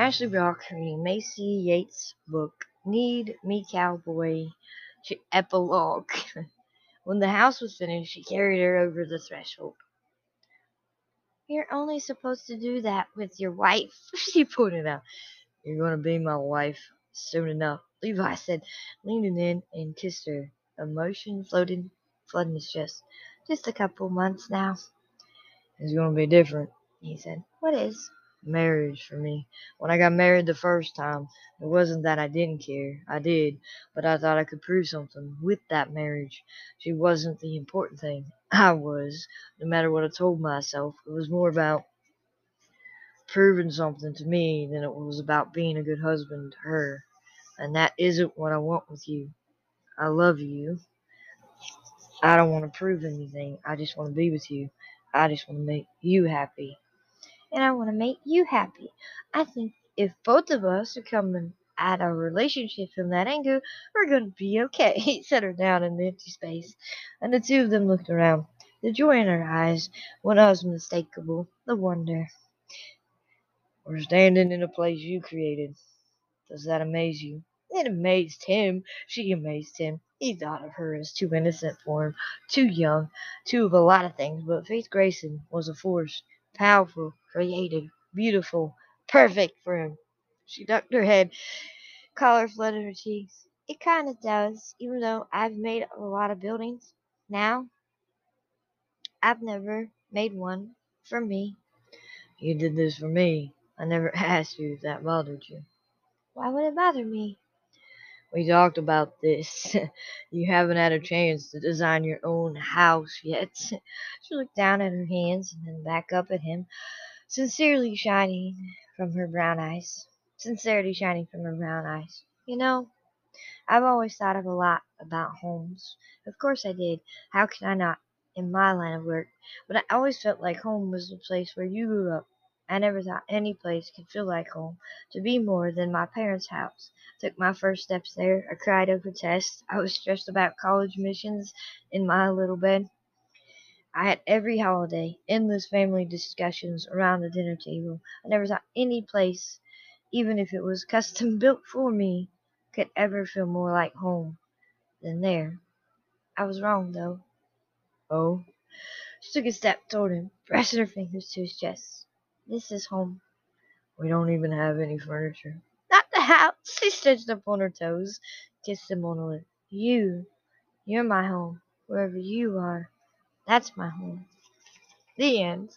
Ashley reading Maisey Yates' book, Need Me Cowboy Epilogue. when the house was finished, she carried her over the threshold. You're only supposed to do that with your wife, she pointed out. You're going to be my wife soon enough, Levi said, leaning in and kissed her. Emotion floated, flooding his chest. Just a couple months now. It's going to be different, he said. What is? Marriage for me. When I got married the first time, it wasn't that I didn't care. I did, but I thought I could prove something with that marriage. She wasn't the important thing. I was, no matter what I told myself. It was more about proving something to me than it was about being a good husband to her. And that isn't what I want with you. I love you. I don't want to prove anything. I just want to be with you. I just want to make you happy and I want to make you happy. I think if both of us are coming at our relationship from that angle, we're going to be okay. He set her down in the empty space, and the two of them looked around. The joy in her eyes was unmistakable, the wonder. We're standing in a place you created. Does that amaze you? It amazed him. She amazed him. He thought of her as too innocent for him, too young, too of a lot of things, but Faith Grayson was a force, powerful, creative, beautiful, perfect for him. She ducked her head, color flooded her cheeks. It kind of does, even though I've made a lot of buildings. Now, I've never made one for me. You did this for me. I never asked you if that bothered you. Why would it bother me? We talked about this. you haven't had a chance to design your own house yet. she looked down at her hands and then back up at him sincerely shining from her brown eyes. Sincerity shining from her brown eyes. You know, I've always thought of a lot about homes. Of course I did. How can I not? In my line of work. But I always felt like home was the place where you grew up. I never thought any place could feel like home, to be more than my parents' house. Took my first steps there. I cried over tests. I was stressed about college missions in my little bed. I had every holiday, endless family discussions around the dinner table. I never thought any place, even if it was custom built for me, could ever feel more like home than there. I was wrong, though. Oh? She took a step toward him, pressing her fingers to his chest. This is home. We don't even have any furniture. Not the house. She stretched up on her toes, kissed him on the lip. You, you're my home, wherever you are. That's my home. The end.